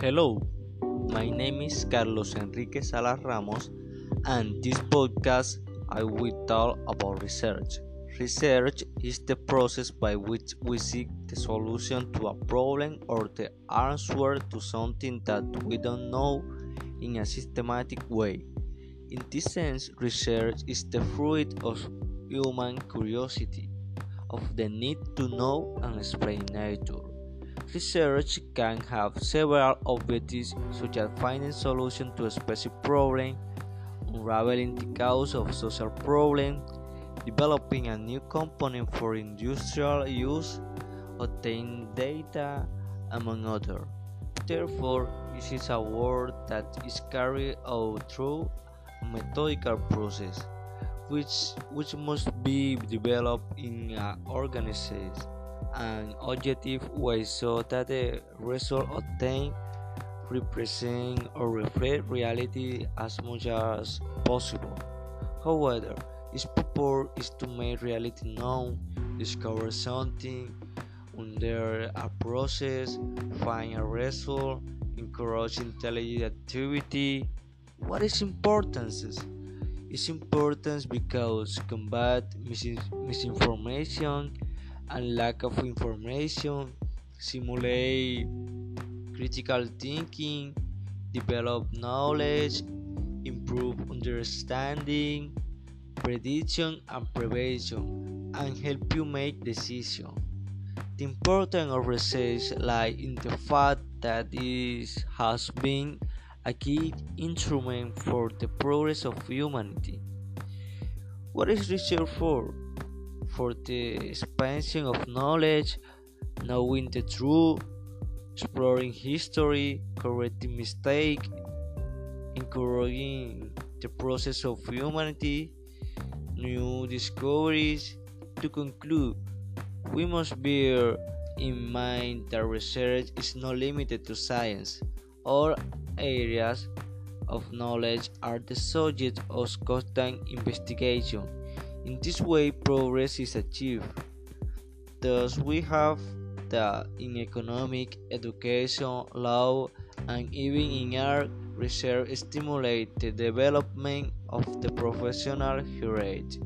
Hello, my name is Carlos Enrique Salas Ramos, and this podcast I will talk about research. Research is the process by which we seek the solution to a problem or the answer to something that we don't know in a systematic way. In this sense, research is the fruit of human curiosity, of the need to know and explain nature. Research can have several objectives such as finding solutions to a specific problem, unraveling the cause of social problem, developing a new component for industrial use, obtaining data, among others. Therefore, this is a work that is carried out through a methodical process, which, which must be developed in an organization an objective way so that the result obtained represent or reflect reality as much as possible. However, its purpose is to make reality known, discover something, under a process, find a result, encourage intelligent activity. What is importance? It's important because combat mis- misinformation and lack of information, simulate critical thinking, develop knowledge, improve understanding, prediction and prevention, and help you make decisions. The importance of research lies in the fact that it has been a key instrument for the progress of humanity. What is research for? For the expansion of knowledge, knowing the truth, exploring history, correcting mistakes, encouraging the process of humanity, new discoveries. To conclude, we must bear in mind that research is not limited to science. All areas of knowledge are the subject of constant investigation. In this way, progress is achieved. Thus, we have that in economic, education, law, and even in art, research stimulate the development of the professional heritage.